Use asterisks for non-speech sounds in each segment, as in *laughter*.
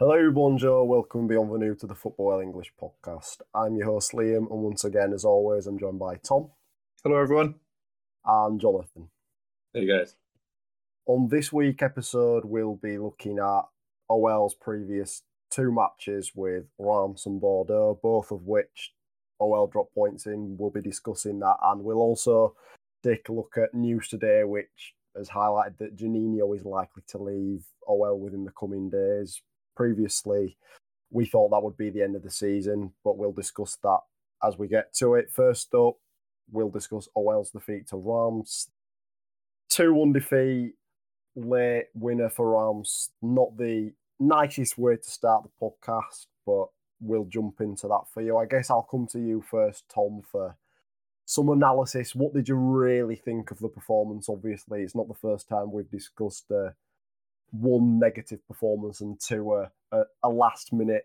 Hello, bonjour, welcome bienvenue to the Football English podcast. I'm your host Liam, and once again, as always, I'm joined by Tom. Hello, everyone. And Jonathan. Hey, guys. On this week episode, we'll be looking at OL's previous two matches with Reims and Bordeaux, both of which OL dropped points in. We'll be discussing that, and we'll also take a look at news today, which has highlighted that Juninho is likely to leave OL within the coming days previously, we thought that would be the end of the season, but we'll discuss that as we get to it. First up, we'll discuss OL's defeat to Reims. 2 1 defeat, late winner for Reims. Not the nicest way to start the podcast, but we'll jump into that for you. I guess I'll come to you first, Tom, for some analysis. What did you really think of the performance? Obviously, it's not the first time we've discussed uh, one negative performance and two a, a, a last minute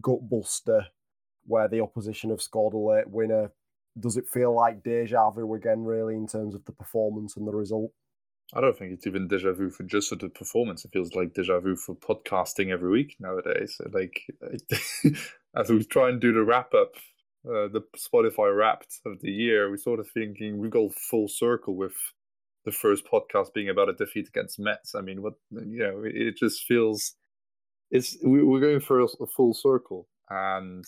gut buster where the opposition have scored a late winner. Does it feel like deja vu again, really, in terms of the performance and the result? I don't think it's even deja vu for just for the performance. It feels like deja vu for podcasting every week nowadays. Like, *laughs* as we try and do the wrap up, uh, the Spotify Wrapped of the year, we're sort of thinking we go full circle with the first podcast being about a defeat against Metz. I mean, what you know, it just feels it's we're going for a full circle, and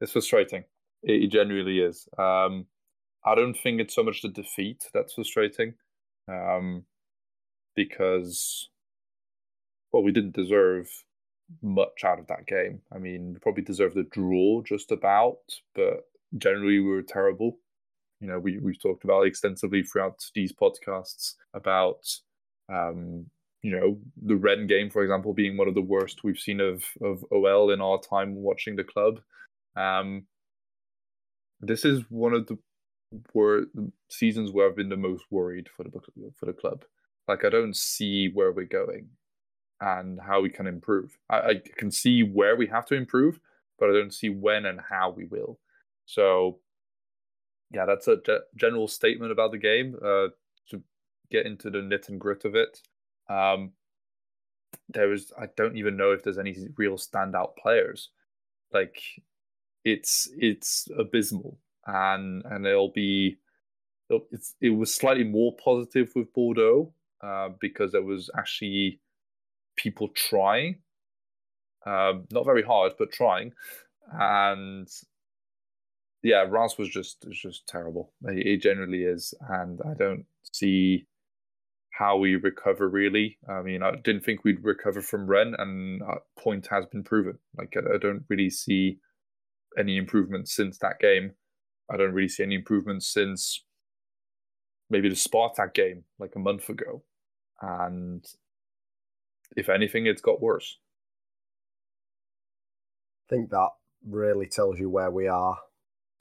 it's frustrating. It genuinely is. Um, I don't think it's so much the defeat that's frustrating, um, because well, we didn't deserve much out of that game. I mean, we probably deserved a draw just about, but generally we were terrible. You know, we we've talked about extensively throughout these podcasts about um, you know the Rennes game, for example, being one of the worst we've seen of of OL in our time watching the club. Um, this is one of the wor- seasons where I've been the most worried for the for the club. Like I don't see where we're going and how we can improve. I, I can see where we have to improve, but I don't see when and how we will. So yeah, that's a ge- general statement about the game. Uh, to get into the nit and grit of it, um, there is I don't even know if there's any real standout players. Like, it's it's abysmal, and and it'll be it's it was slightly more positive with Bordeaux uh, because there was actually people trying, um, not very hard, but trying, and yeah, Reims was just just terrible. It generally is, and I don't see how we recover really. I mean, I didn't think we'd recover from Rennes, and point has been proven. Like I don't really see any improvement since that game. I don't really see any improvement since maybe the Spartak game like a month ago, and if anything, it's got worse. I think that really tells you where we are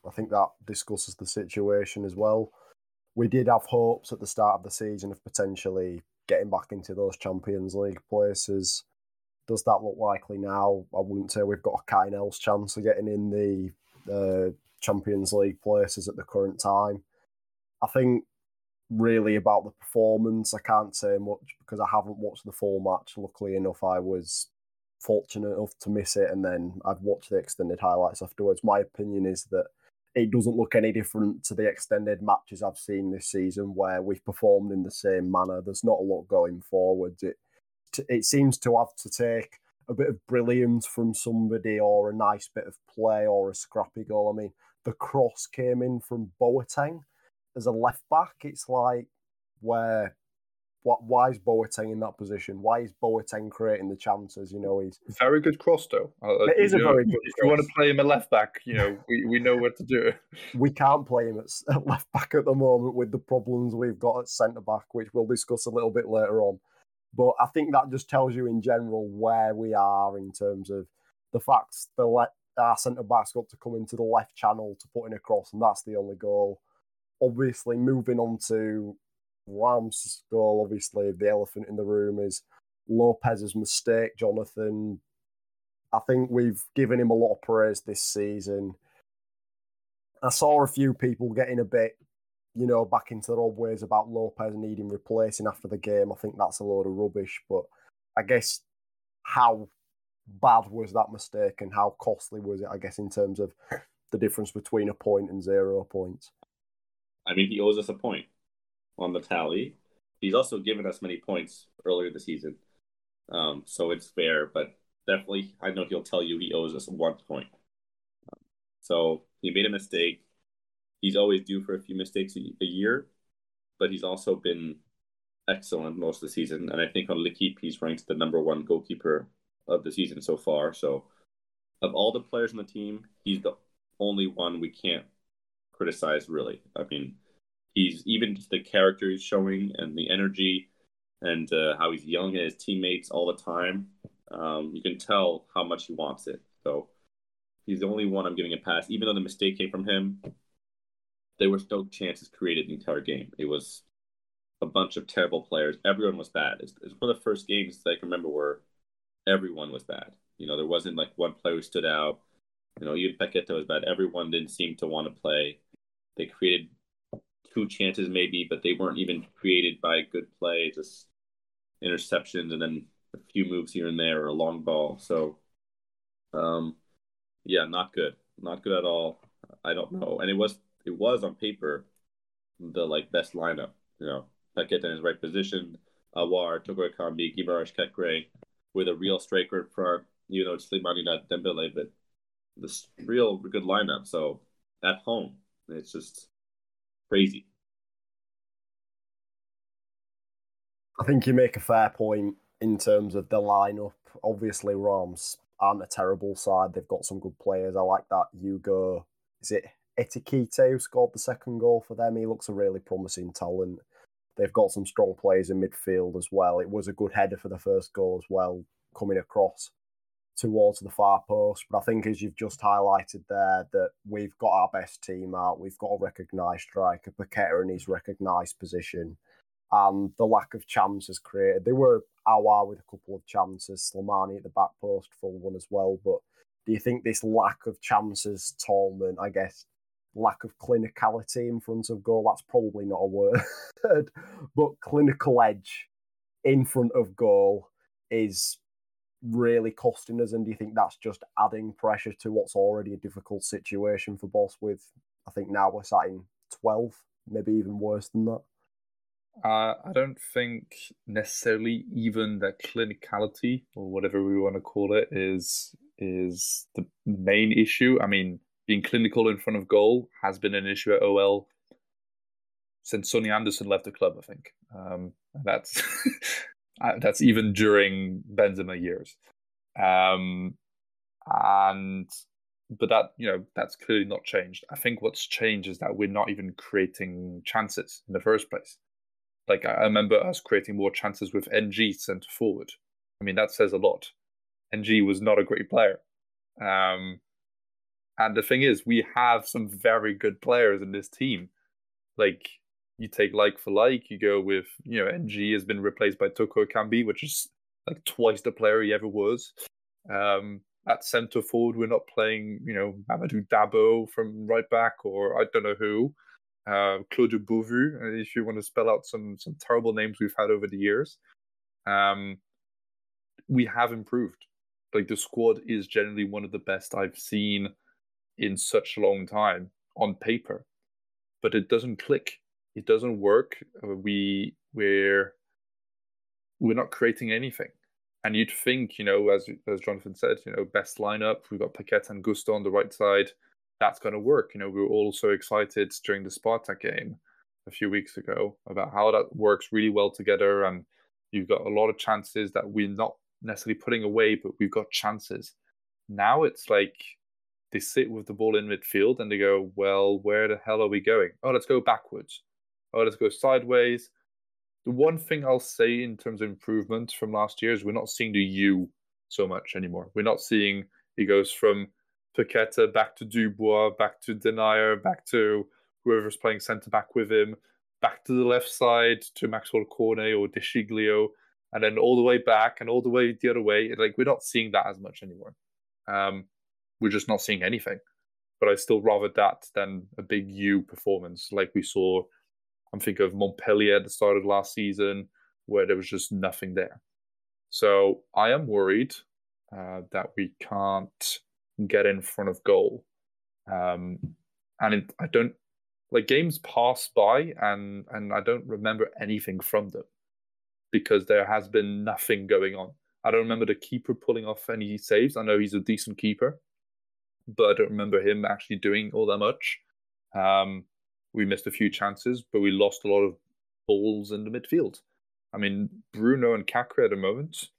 I think that discusses the situation as well. We did have hopes at the start of the season of potentially getting back into those Champions League places. Does that look likely now? I wouldn't say we've got a kind else chance of getting in the uh, Champions League places at the current time. I think really about the performance, I can't say much because I haven't watched the full match. Luckily enough, I was fortunate enough to miss it, and then I've watched the extended highlights afterwards. My opinion is that it doesn't look any different to the extended matches I've seen this season where we've performed in the same manner. There's not a lot going forwards. It it seems to have to take a bit of brilliance from somebody or a nice bit of play or a scrappy goal. I mean, the cross came in from Boateng as a left back. It's like where what, why is Boateng in that position? Why is Boateng creating the chances? You know, he's very good cross though. Uh, it is a know, very good. If cross. you want to play him a left back, you know, we, we know what to do. it. *laughs* We can't play him at *laughs* left back at the moment with the problems we've got at centre back, which we'll discuss a little bit later on. But I think that just tells you in general where we are in terms of the fact the le- our centre backs got to come into the left channel to put in a cross, and that's the only goal. Obviously, moving on to Reims' goal, obviously, the elephant in the room is Lopez's mistake, Jonathan. I think we've given him a lot of praise this season. I saw a few people getting a bit, you know, back into their old ways about Lopez needing replacing after the game. I think that's a load of rubbish, but I guess how bad was that mistake and how costly was it? I guess in terms of the difference between a point and zero points. I mean, he owes us a point on the tally. He's also given us many points earlier this season, um, so it's fair. But definitely, I know he'll tell you he owes us one point. So he made a mistake. He's always due for a few mistakes a, a year, but he's also been excellent most of the season. And I think on L'Equipe, he's ranked the number one goalkeeper of the season so far. So, of all the players on the team, he's the only one we can't criticize, really. I mean, he's even just the character he's showing and the energy and uh, how he's yelling at his teammates all the time. Um, you can tell how much he wants it. So, he's the only one I'm giving a pass. Even though the mistake came from him, there were no chances created the entire game. It was a bunch of terrible players. Everyone was bad. It's, it's one of the first games that I can remember where everyone was bad. You know, there wasn't like one player who stood out. You know, even Paqueta was bad. Everyone didn't seem to want to play. They created two chances maybe, but they weren't even created by good play, just interceptions and then a few moves here and there or a long ball. So, um, yeah, not good, not good at all. I don't know, and it was it was on paper the like best lineup. You know, Paqueta in his right position, Aouar, Toko Ekambi, Guimaraes Caqueret, with a real striker front, you know, Slimani not Dembele, but this real good lineup. So at home, it's just crazy. I think you make a fair point in terms of the lineup. Obviously, Reims aren't a terrible side. They've got some good players. I like that Hugo. Is it Ekitike who scored the second goal for them? He looks a really promising talent. They've got some strong players in midfield as well. It was a good header for the first goal as well, coming across towards the far post. But I think, as you've just highlighted there, that we've got our best team out. We've got a recognised striker, Paqueta in his recognised position. And the lack of chances created. They were Aouar with a couple of chances, Slimani at the back post, full one as well. But do you think this lack of chances, Tolman, I guess, lack of clinicality in front of goal. That's probably not a word, *laughs* but clinical edge in front of goal is really costing us. And do you think that's just adding pressure to what's already a difficult situation for Bosz? With I think now we're sat in twelve, maybe even worse than that. Uh, I don't think necessarily even that clinicality or whatever we want to call it is is the main issue. I mean, being clinical in front of goal has been an issue at OL since Sonny Anderson left the club. I think um, that's *laughs* uh, that's even during Benzema years, um, and but that you know that's clearly not changed. I think what's changed is that we're not even creating chances in the first place. Like I remember us creating more chances with N'Jie centre forward. I mean that says a lot. N'Jie was not a great player. Um, and the thing is, we have some very good players in this team. Like you take like for like, you go with you know N'Jie has been replaced by Toko Ekambi, which is like twice the player he ever was. Um, at centre forward, we're not playing you know Mamadou Dabo from right back or I don't know who. Uh, Claude Beauvue, uh, if you want to spell out some some terrible names we've had over the years. Um, we have improved. Like the squad is generally one of the best I've seen in such a long time on paper, but it doesn't click. It doesn't work. Uh, we we're we're not creating anything. And you'd think, you know, as as Jonathan said, you know, best lineup. We've got Paqueta and Gusto on the right side. That's going to work. You know, we were all so excited during the Spartak game a few weeks ago about how that works really well together. And you've got a lot of chances that we're not necessarily putting away, but we've got chances. Now it's like they sit with the ball in midfield and they go, well, where the hell are we going? Oh, let's go backwards. Oh, let's go sideways. The one thing I'll say in terms of improvement from last year is we're not seeing the U so much anymore. We're not seeing he goes from Paqueta back to Dubois, back to Denayer, back to whoever's playing centre back with him, back to the left side to Maxwel Cornet or De Sciglio, and then all the way back and all the way the other way. Like we're not seeing that as much anymore. Um, we're just not seeing anything. But I still rather that than a big U performance like we saw. I'm thinking of Montpellier at the start of last season, where there was just nothing there. So I am worried. uh, that we can't get in front of goal. Um, and it, I don't like games pass by, and and I don't remember anything from them because there has been nothing going on. I don't remember the keeper pulling off any saves. I know he's a decent keeper, but I don't remember him actually doing all that much. Um, we missed a few chances, but we lost a lot of balls in the midfield. I mean, Bruno and Caqueret at the moment,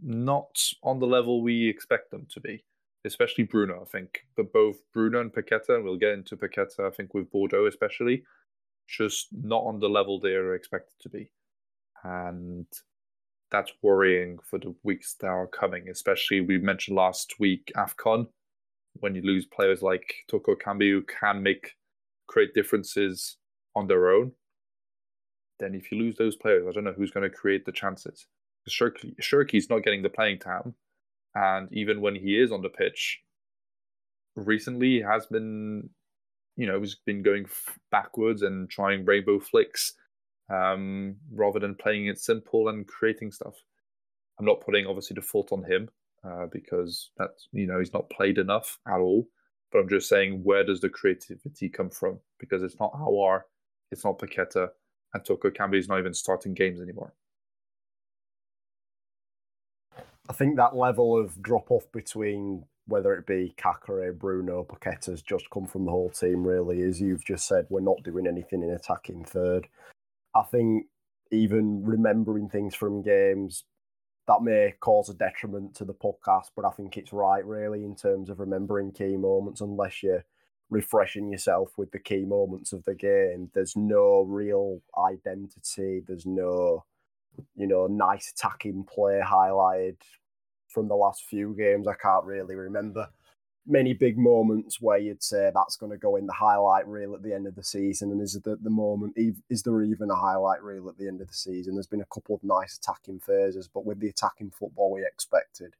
not on the level we expect them to be, especially Bruno, I think. But both Bruno and Paqueta, and we'll get into Paqueta, I think, with Bordeaux especially, just not on the level they are expected to be. And that's worrying for the weeks that are coming, especially we mentioned last week AFCON, when you lose players like Toko Ekambi who can make create differences on their own. Then if you lose those players, I don't know who's going to create the chances. Cherki, Cherki's not getting the playing time, and even when he is on the pitch, recently he has been, you know, he's been going backwards and trying rainbow flicks um, rather than playing it simple and creating stuff. I'm not putting obviously the fault on him uh, because that's you know he's not played enough at all. But I'm just saying where does the creativity come from? Because it's not Aouar, it's not Paqueta, and Toko Ekambi is not even starting games anymore. I think that level of drop off between whether it be Caqueret, Bruno, Paqueta's just come from the whole team, really. As you've just said, we're not doing anything in attacking third. I think even remembering things from games that may cause a detriment to the podcast, but I think it's right, really, in terms of remembering key moments, unless you're refreshing yourself with the key moments of the game. There's no real identity, there's no, you know, nice attacking play highlighted from the last few games. I can't really remember many big moments where you'd say that's going to go in the highlight reel at the end of the season? And is the, the moment, is there even a highlight reel at the end of the season? There's been a couple of nice attacking phases, but with the attacking football we expected,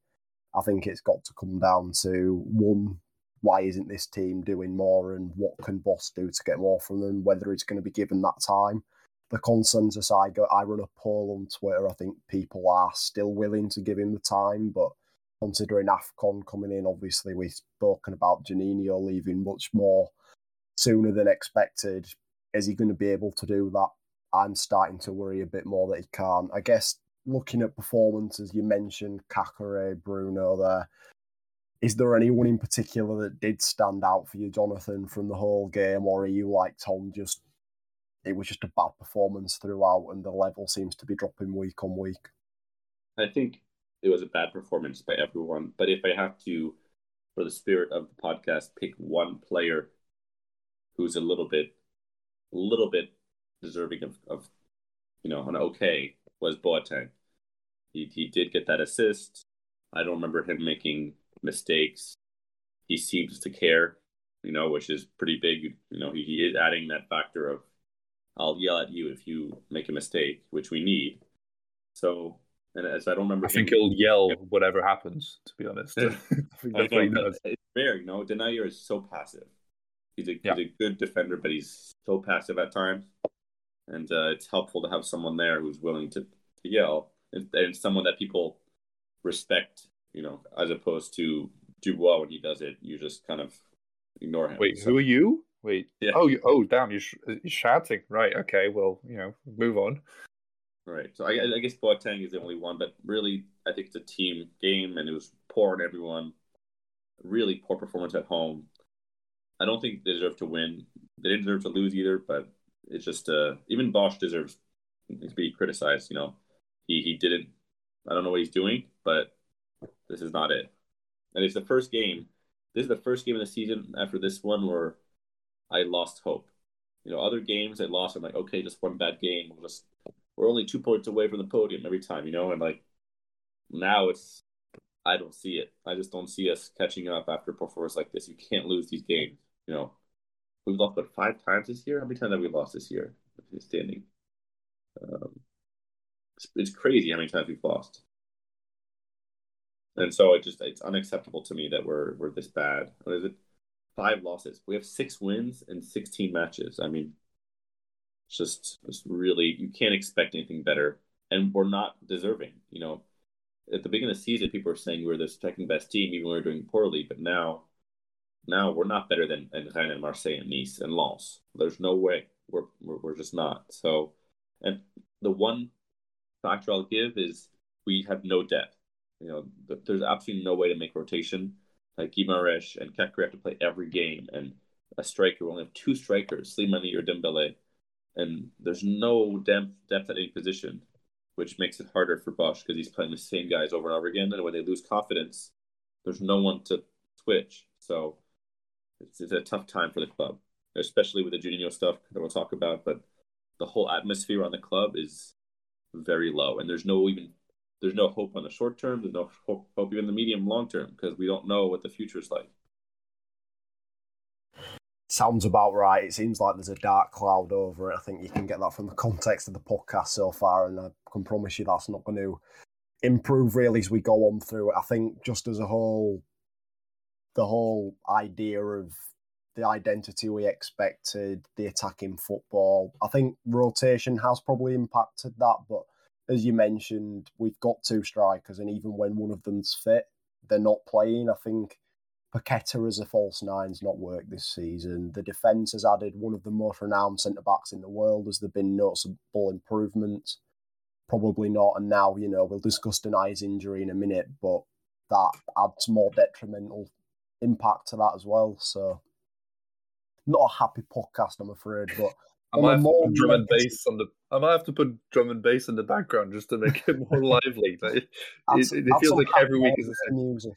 I think it's got to come down to one, why isn't this team doing more and what can Bosz do to get more from them, whether it's going to be given that time. The consensus I got, I run a poll on Twitter. I think people are still willing to give him the time, but considering AFCON coming in. Obviously, we've spoken about Juninho leaving much more sooner than expected. Is he going to be able to do that? I'm starting to worry a bit more that he can't. I guess looking at performances, you mentioned Caqueret, Bruno there. Is there anyone in particular that did stand out for you, Jonathan, from the whole game, or are you like Tom, just it was just a bad performance throughout and the level seems to be dropping week on week? I think it was a bad performance by everyone. But if I have to, for the spirit of the podcast, pick one player who's a little bit, a little bit deserving of, of you know, an okay, was Boateng. He he did get that assist. I don't remember him making mistakes. He seems to care, you know, which is pretty big. You know, he, he is adding that factor of I'll yell at you if you make a mistake, which we need. So and as I don't remember, I think he'll yell whatever happens. To be honest, *laughs* I think that's what he *laughs* does. It's fair, you know. Denayer is so passive. He's a yeah. he's a good defender, but he's so passive at times, and uh, it's helpful to have someone there who's willing to, to yell and, and someone that people respect. You know, as opposed to Dubois when he does it, you just kind of ignore him. Wait, so, who are you? Wait. Yeah. Oh, you, oh, damn! You're, you're shouting. Right. Okay. Well, you know, move on. Right. So I, I guess Boateng is the only one, but really, I think it's a team game, and it was poor on everyone. Really poor performance at home. I don't think they deserve to win. They didn't deserve to lose either, but it's just uh, even Bosz deserves to be criticized. You know, he he didn't. I don't know what he's doing, but this is not it. And it's the first game. This is the first game of the season after this one where I lost hope. You know, other games I lost. I'm like, okay, just one bad game. We'll just we're only two points away from the podium every time, you know, and like now it's I don't see it. I just don't see us catching up after a performance like this. You can't lose these games, you know. We've lost what five times this year. How many times have we lost this year? Standing, um, it's, it's crazy how many times we've lost, and so it just it's unacceptable to me that we're we're this bad. What is it? Five losses. We have six wins and sixteen matches. I mean, just just really you can't expect anything better and we're not deserving you know at the beginning of the season, people were saying we were the second best team, even when we were doing poorly. But now, now we're not better than Rennes and Marseille and Nice and Lens. There's no way. We're, we're, we're just not. So, and the one factor I'll give is we have no depth. You know, there's absolutely no way to make rotation. Like Guimaraes and Caqueret have to play every game, and a striker. We only have two strikers, Slimani or Dembele, and there's no depth depth at any position, which makes it harder for Bosz because he's playing the same guys over and over again. And when they lose confidence, there's no one to switch. So it's, it's a tough time for the club, especially with the Juninho stuff that we'll talk about. But the whole atmosphere on the club is very low, and there's no even there's no hope on the short term. There's no hope, hope even the medium long term because we don't know what the future is like. Sounds about right. It seems like there's a dark cloud over it. I think you can get that from the context of the podcast so far, and I can promise you that's not going to improve really as we go on through it. I think just as a whole, the whole idea of the identity we expected, the attacking football, I think rotation has probably impacted that. But as you mentioned, we've got two strikers, and even when one of them's fit, they're not playing. I think Paqueta as a false nine's not worked this season. The defence has added one of the most renowned centre backs in the world. Has there been noticeable improvements? Probably not. And now, you know, we'll discuss Denayer's injury in a minute, but that adds more detrimental impact to that as well. So, not a happy podcast, I'm afraid. But *laughs* I might have to put drum and bass on the. I might have to put drum and bass in the background just to make it more *laughs* lively. Like, it, it feels like every week is the same. Music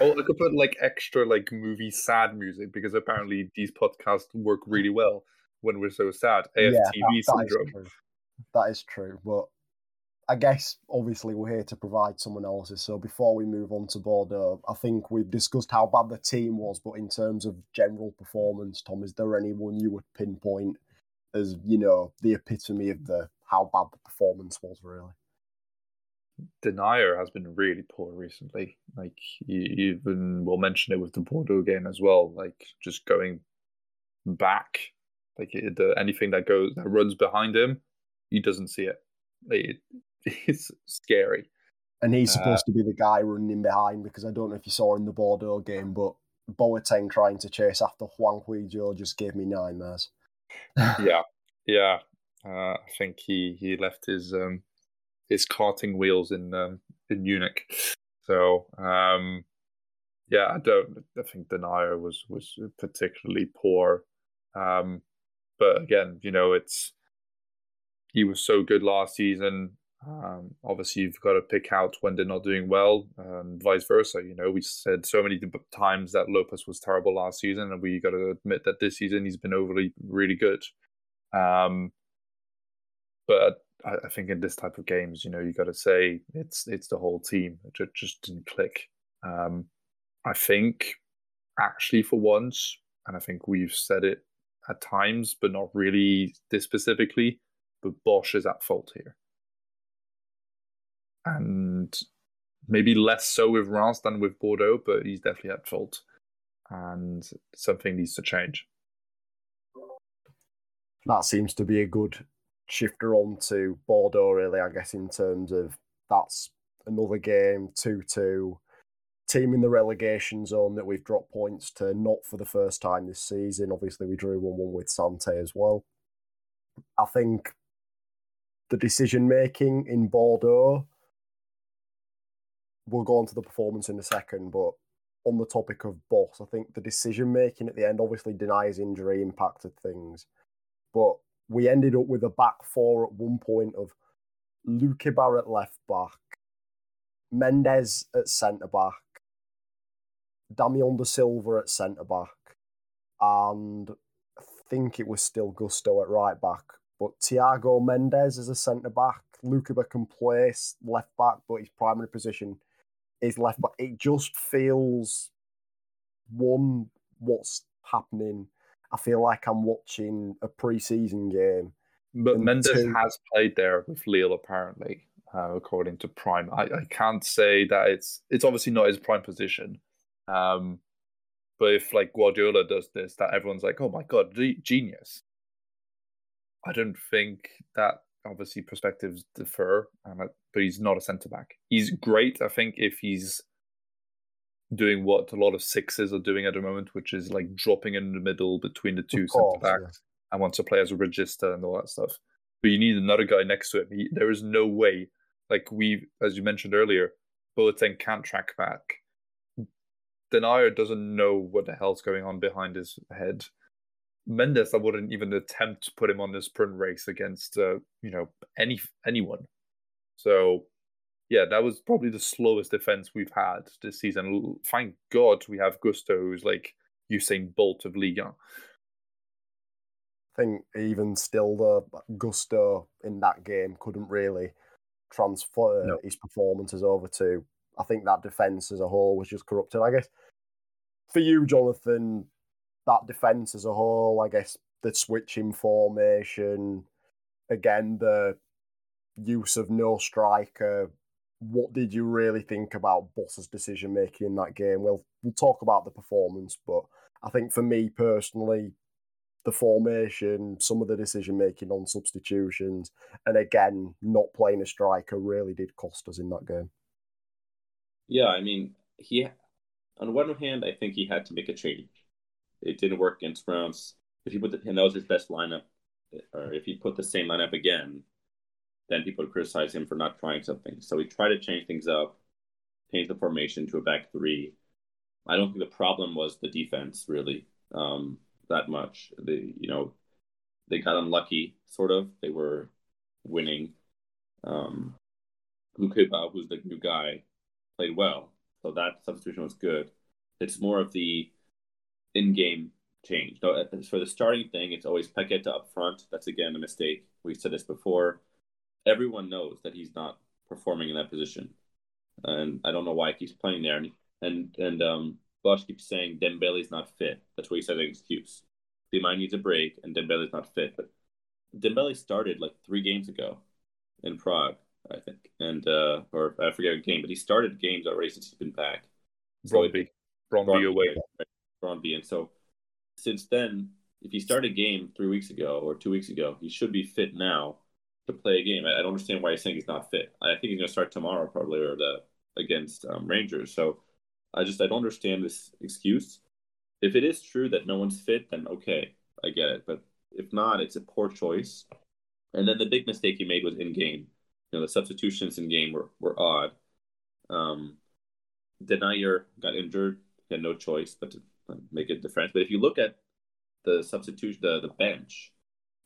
oh, I could put like extra like movie sad music because apparently these podcasts work really well when we're so sad. AFTV yeah, that, syndrome. That is, that is true, but I guess obviously we're here to provide some analysis. So before we move on to Bordeaux, I think we've discussed how bad the team was, but in terms of general performance, Tom, is there anyone you would pinpoint as you know the epitome of the how bad the performance was really? Denayer has been really poor recently. Like you even will mention it with the Bordeaux game as well. Like just going back, like the anything that goes that runs behind him, he doesn't see it. it *laughs* it's scary. And he's uh, supposed uh, to be the guy running behind because I don't know if you saw in the Bordeaux game, but Boateng trying to chase after Hwang Ui-jo just gave me nightmares. *laughs* yeah, yeah. Uh, I think he he left his um his karting wheels in um, in Munich. So um, yeah, I don't. I think Denayer was was particularly poor. Um, but again, you know, it's he was so good last season. Um, obviously, you've got to pick out when they're not doing well, and vice versa. You know, we said so many times that Lopez was terrible last season, and we got to admit that this season he's been overly really good. Um, but I, I think in this type of games, you know, you got to say it's it's the whole team. It just didn't click. Um, I think actually for once, and I think we've said it at times, but not really this specifically. But Bosz is at fault here, and maybe less so with Reims than with Bordeaux, but he's definitely at fault, and something needs to change. That seems to be a good shifter on to Bordeaux, really, I guess, in terms of that's another game, 2 2. Team in the relegation zone that we've dropped points to, not for the first time this season. Obviously, we drew 1 1 with Sante as well. I think the decision making in Bordeaux, we'll go on to the performance in a second, but on the topic of Bosz, I think the decision making at the end obviously Denayer's injury impacted things. But we ended up with a back four at one point of Luke Barrett left back, Mendes at centre back, Damien Da Silva at centre back, and I think it was still Gusto at right back. But Thiago Mendes is a centre back. Lukeba can play left back, but his primary position is left back. It just feels one what's happening I feel like I'm watching a pre-season game. But Mendes two... has played there with Lille, apparently, uh, according to Prime. I, I can't say that it's it's obviously not his prime position. Um, but if like Guardiola does this, that everyone's like, "Oh my god, genius." I don't think that obviously perspectives differ, um, but he's not a centre back. He's great, I think, if he's doing what a lot of sixes are doing at the moment, which is like dropping in the middle between the two centre backs yeah. and wants to play as a regista and all that stuff. But you need another guy next to him. He, there is no way, like we, as you mentioned earlier, Boateng can't track back. Denayer doesn't know what the hell's going on behind his head. Mendes, I wouldn't even attempt to put him on this sprint race against uh, you know any anyone. So yeah, that was probably the slowest defense we've had this season. Thank God we have Gusto, who's like Usain Bolt of Liga. I think even still, the Gusto in that game couldn't really transfer uh, no. his performances over to. I think that defense as a whole was just corrupted. I guess for you, Jonathan, that defense as a whole, I guess the switching formation, again, the use of no striker. What did you really think about Bosz's decision making in that game? Well, we'll talk about the performance, but I think for me personally, the formation, some of the decision making on substitutions, and again, not playing a striker really did cost us in that game. Yeah, I mean, he on one hand, I think he had to make a change. It didn't work against Reims. If he put the, and that was his best lineup, or if he put the same lineup again, then people criticize him for not trying something. So he tried to change things up, change the formation to a back three. I don't think the problem was the defense really um, that much. They, you know, they got unlucky, sort of. They were winning. Um, Lukeba, who's the new guy, played well, so that substitution was good. It's more of the in-game change. So for the starting thing, it's always Paqueta up front. That's again a mistake. We've said this before. Everyone knows that he's not performing in that position, and I don't know why he keeps playing there. And and, and um, Bosz keeps saying Dembele's not fit. That's what he said an excuse. might needs a break, and Dembele's not fit. But Dembele started like three games ago in Prague, I think, and uh, or I forget a game, but he started games already since he's been back. Brøndby, Brøndby away, Brøndby, and so since then, if he started a game three weeks ago or two weeks ago, he should be fit now to play a game. I, I don't understand why he's saying he's not fit. I think he's going to start tomorrow probably or the against um, Rangers. So I just I don't understand this excuse. If it is true that no one's fit, then okay, I get it. But if not, it's a poor choice. And then the big mistake he made was in game you know the substitutions in game were, were odd. Um, Denayer got injured, he had no choice but to make a difference. But if you look at the substitution, the the bench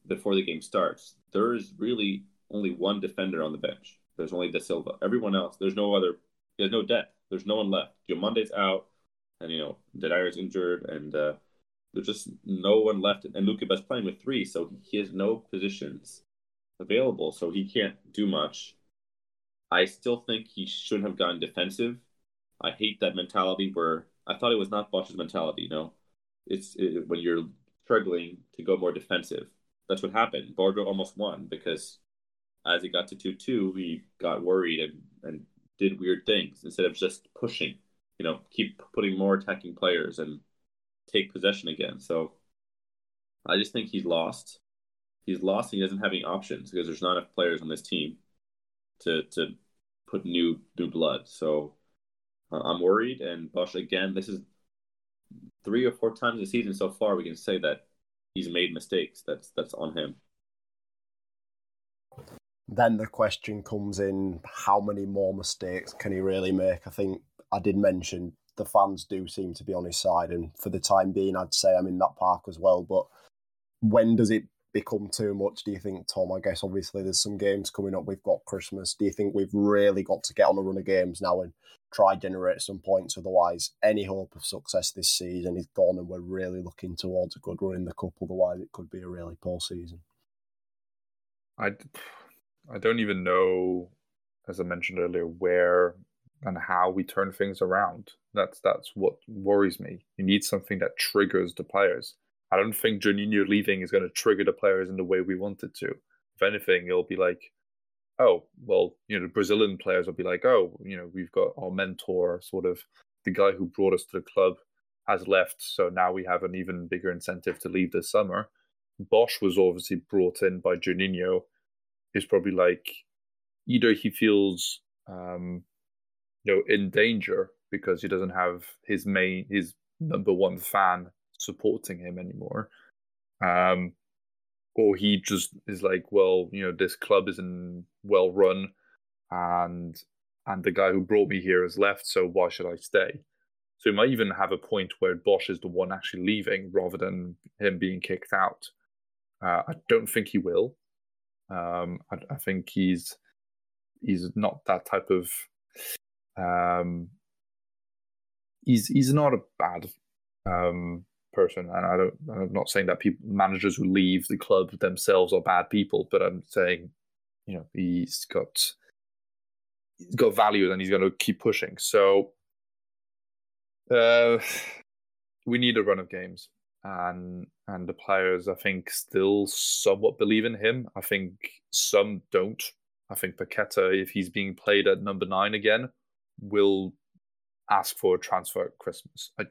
before the game starts, there is really only one defender on the bench. There's only Da Silva. Everyone else, there's no other. There's no depth. There's no one left. Monday's out, and you know Denayer's injured, and uh, there's just no one left. And Luca is playing with three, so he has no positions available, so he can't do much. I still think he should have gone defensive. I hate that mentality where I thought it was not Bosz's mentality. You know, it's it, when you're struggling to go more defensive. That's what happened. Bordeaux almost won because as he got to two two, he got worried and and did weird things instead of just pushing. You know, keep putting more attacking players and take possession again. So I just think he's lost he's lost. he doesn't have any options because there's not enough players on this team to to put new new blood. So uh, I'm worried. And Bosz again, this is three or four times a season so far. We can say that he's made mistakes. That's that's on him. Then the question comes in: How many more mistakes can he really make? I think I did mention the fans do seem to be on his side, and for the time being, I'd say I'm in that park as well. But when does it become too much, do you think, Tom? I guess obviously there's some games coming up. We've got Christmas. Do you think we've really got to get on a run of games now and try generate some points? Otherwise, any hope of success this season is gone, and we're really looking towards a good run in the cup. Otherwise, it could be a really poor season. I, *sighs* I don't even know, as I mentioned earlier, where and how we turn things around. That's that's what worries me. You need something that triggers the players. I don't think Juninho leaving is going to trigger the players in the way we want it to. If anything, it'll be like, oh, well, you know, the Brazilian players will be like, oh, you know, we've got our mentor, sort of the guy who brought us to the club has left, so now we have an even bigger incentive to leave this summer. Bosz was obviously brought in by Juninho is probably like either he feels um, you know in danger because he doesn't have his main his number one fan supporting him anymore. Um, or he just is like well you know this club isn't well run and and the guy who brought me here has left so why should i stay? So he might even have a point where Bosz is the one actually leaving rather than him being kicked out. Uh, i don't think he will. Um, I, I think he's he's not that type of um, he's he's not a bad um, person, and I don't. I'm not saying that people managers who leave the club themselves are bad people, but I'm saying, you know, he's got he's got value, and he's going to keep pushing. So, uh, we need a run of games, and and the players, I think, still somewhat believe in him. I think some don't. I think Paqueta, if he's being played at number nine again, will ask for a transfer at Christmas. I,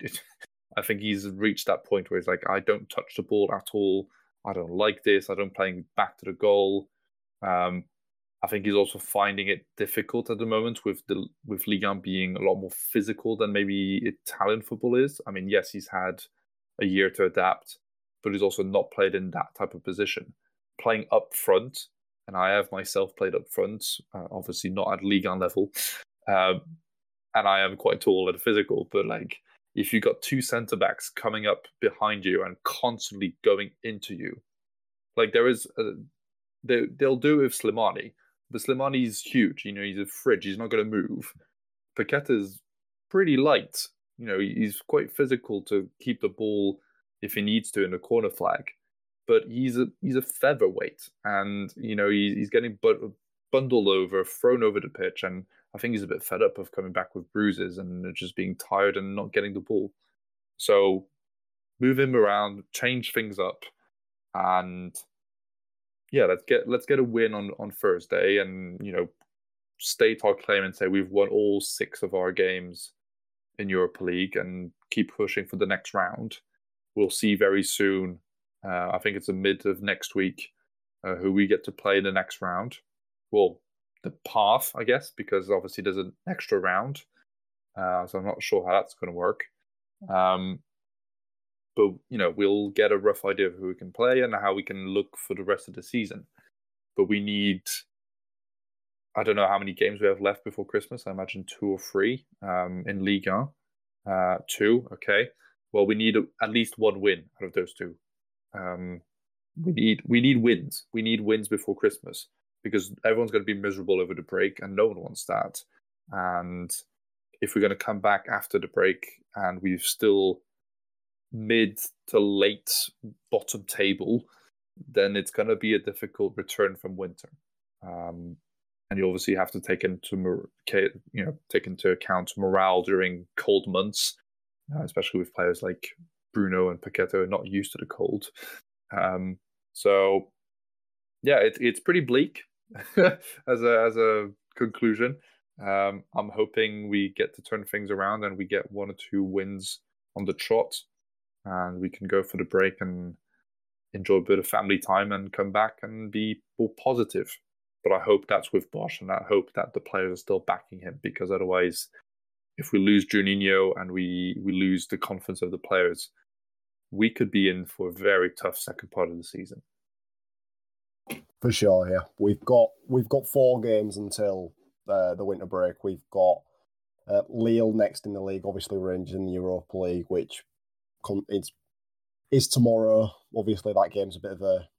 I think he's reached that point where he's like, I don't touch the ball at all. I don't like this. I don't playing back to the goal. Um, I think he's also finding it difficult at the moment with the with Ligue 1 being a lot more physical than maybe Italian football is. I mean, yes, he's had a year to adapt, but he's also not played in that type of position. Playing up front, and I have myself played up front, uh, obviously not at Ligue 1 level, um, and I am quite tall and physical, but like if you got two centre backs coming up behind you and constantly going into you, like there is, a, they they'll do it with Slimani, but Slimani's huge. You know, he's a fridge. He's not going to move. Paqueta's pretty light. You know, he's quite physical to keep the ball if he needs to in the corner flag, but he's a he's a featherweight, and you know he's, he's getting but bundled over, thrown over the pitch, and I think he's a bit fed up of coming back with bruises and just being tired and not getting the ball. So move him around, change things up, and yeah, let's get let's get a win on on Thursday, and you know, state our claim and say we've won all six of our games in Europa League and keep pushing for the next round. We'll see very soon. Uh, I think it's the mid of next week uh, who we get to play in the next round. Well, the path, I guess, because obviously there's an extra round. Uh, so I'm not sure how that's going to work. Um, but you know, we'll get a rough idea of who we can play and how we can look for the rest of the season. But we need, I don't know how many games we have left before Christmas. I imagine two or three um, in Liga. Uh, two, okay. Well, we need at least one win out of those two. Um, we need we need wins. We need wins before Christmas because everyone's going to be miserable over the break and no one wants that. And if we're going to come back after the break and we've still mid to late bottom table, then it's going to be a difficult return from winter. Um, and you obviously have to take into you know take into account morale during cold months, uh, especially with players like Bruno and Paqueta are not used to the cold. Um, so yeah, it, it's pretty bleak. *laughs* as a as a conclusion. Um, I'm hoping we get to turn things around and we get one or two wins on the trot, and we can go for the break and enjoy a bit of family time and come back and be more positive. But I hope that's with Bosz, and I hope that the players are still backing him because otherwise, if we lose Juninho and we we lose the confidence of the players, we could be in for a very tough second part of the season. For sure, yeah. We've got we've got four games until uh, the winter break. We've got uh, Lille next in the league, obviously Rangers in the Europa League, which is is tomorrow. Obviously, that game's a bit of a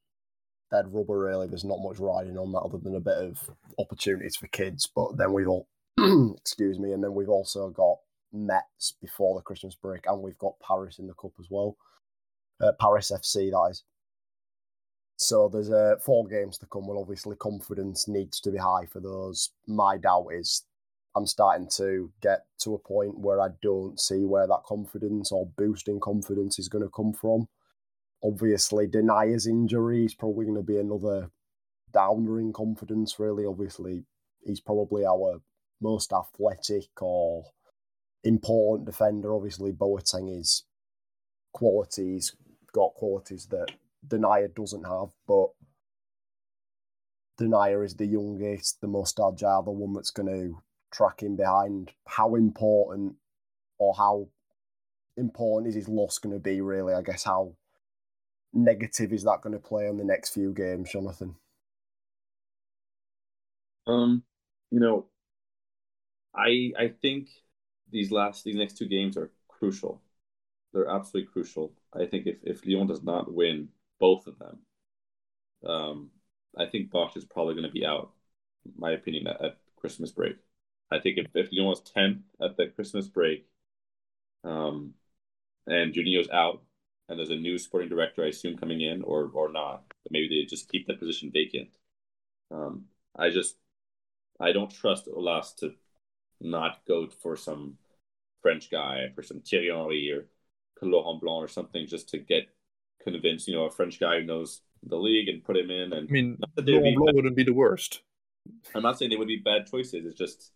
dead rubber. Really, there's not much riding on that other than a bit of opportunities for kids. But then we've all, *clears throat* excuse me, and then we've also got Metz before the Christmas break, and we've got Paris in the cup as well. Uh, Paris FC, that is. So there's uh, four games to come. Well, obviously, confidence needs to be high for those. My doubt is I'm starting to get to a point where I don't see where that confidence or boosting confidence is going to come from. Obviously, Denayer's injury is probably going to be another downer in confidence, really. Obviously, he's probably our most athletic or important defender. Obviously, Boateng is qualities, got qualities that Denayer doesn't have, but Denayer is the youngest, the most agile, the one that's going to track him behind. How important or how important is his loss going to be, really? I guess how negative is that going to play on the next few games, Jonathan? Um, you know, I I think these last these next two games are crucial. They're absolutely crucial. I think if, if Lyon does not win both of them, um, I think Bosz is probably going to be out, my opinion, at, at, Christmas break. I think if, if Lyon is 10th at the Christmas break, um, and Juninho's out, and there's a new sporting director, I assume, coming in, or or not, maybe they just keep that position vacant. Um, I just I don't trust Aulas to not go for some French guy, for some Thierry Henry or Laurent Blanc or something, just to get convinced, you know, a French guy who knows the league and put him in. And I mean, Laurent Blanc wouldn't be the worst. I'm not saying they would be bad choices. It's just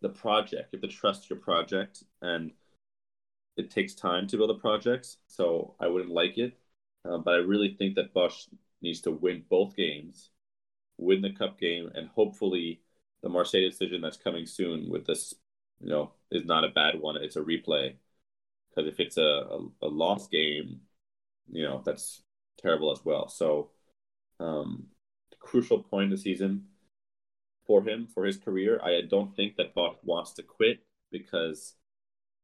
the project. You have to trust your project, and it takes time to build a project. So I wouldn't like it, uh, but I really think that Bosz needs to win both games, win the cup game, and hopefully the Marseille decision that's coming soon with this, you know, is not a bad one. It's a replay. Because if it's a, a, a lost game, you know, that's terrible as well. So, um, crucial point in the season for him, for his career. I don't think that Bosz wants to quit because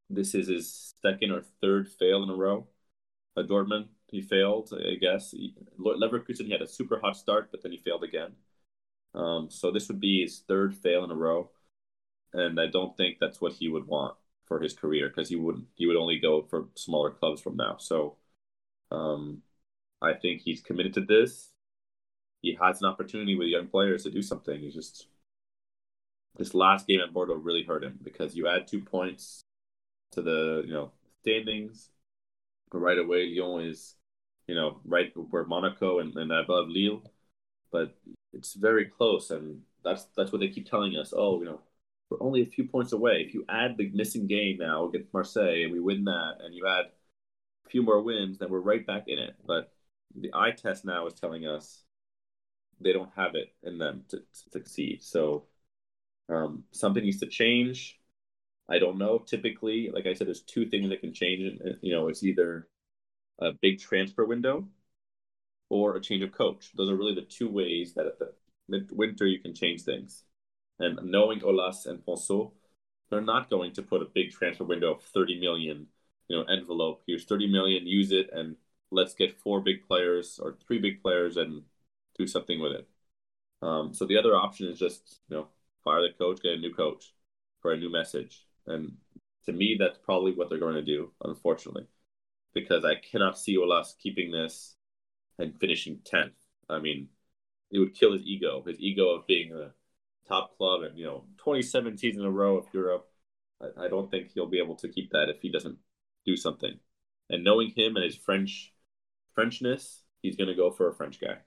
this is his second or third fail in a row. At Dortmund, he failed, I guess. Leverkusen, he had a super hot start, but then he failed again. Um, so this would be his third fail in a row, and I don't think that's what he would want for his career because he would he would only go for smaller clubs from now. So, um, I think he's committed to this. He has an opportunity with young players to do something. He just this last game at Bordeaux really hurt him because you add two points to the you know standings right away. Lyon is you know right where Monaco and, and above Lille, but it's very close, and that's that's what they keep telling us. Oh, you know, we're only a few points away. If you add the missing game now against Marseille and we win that, and you add few more wins, then we're right back in it. But the eye test now is telling us they don't have it in them to, to succeed. So um, something needs to change. I don't know. Typically, like I said, there's two things that can change. You know, it's either a big transfer window or a change of coach. Those are really the two ways that at the midwinter you can change things. And knowing Aulas and Ponsot, they're not going to put a big transfer window of 30 million, you know, envelope. Here's 30 million, use it, and let's get four big players or three big players and do something with it. Um, so the other option is just, you know, fire the coach, get a new coach for a new message. And to me, that's probably what they're going to do, unfortunately, because I cannot see Aulas keeping this and finishing 10th. I mean, it would kill his ego, his ego of being a top club and, you know, 27 seasons in a row of Europe. I, I don't think he'll be able to keep that if he doesn't do something. And knowing him and his French Frenchness, he's going to go for a French guy.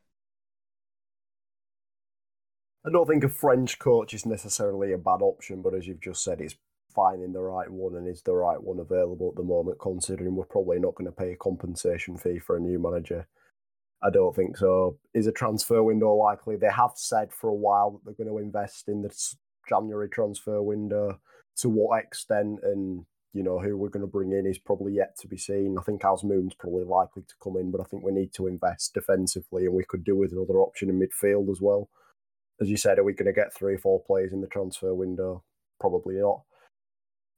I don't think a French coach is necessarily a bad option, but as you've just said, it's finding the right one and is the right one available at the moment, considering we're probably not going to pay a compensation fee for a new manager I don't think so. Is a transfer window likely? They have said for a while that they're going to invest in the January transfer window. To what extent and you know who we're going to bring in is probably yet to be seen. I think Azmoun's probably likely to come in, but I think we need to invest defensively, and we could do with another option in midfield as well. As you said, are we going to get three or four players in the transfer window? Probably not.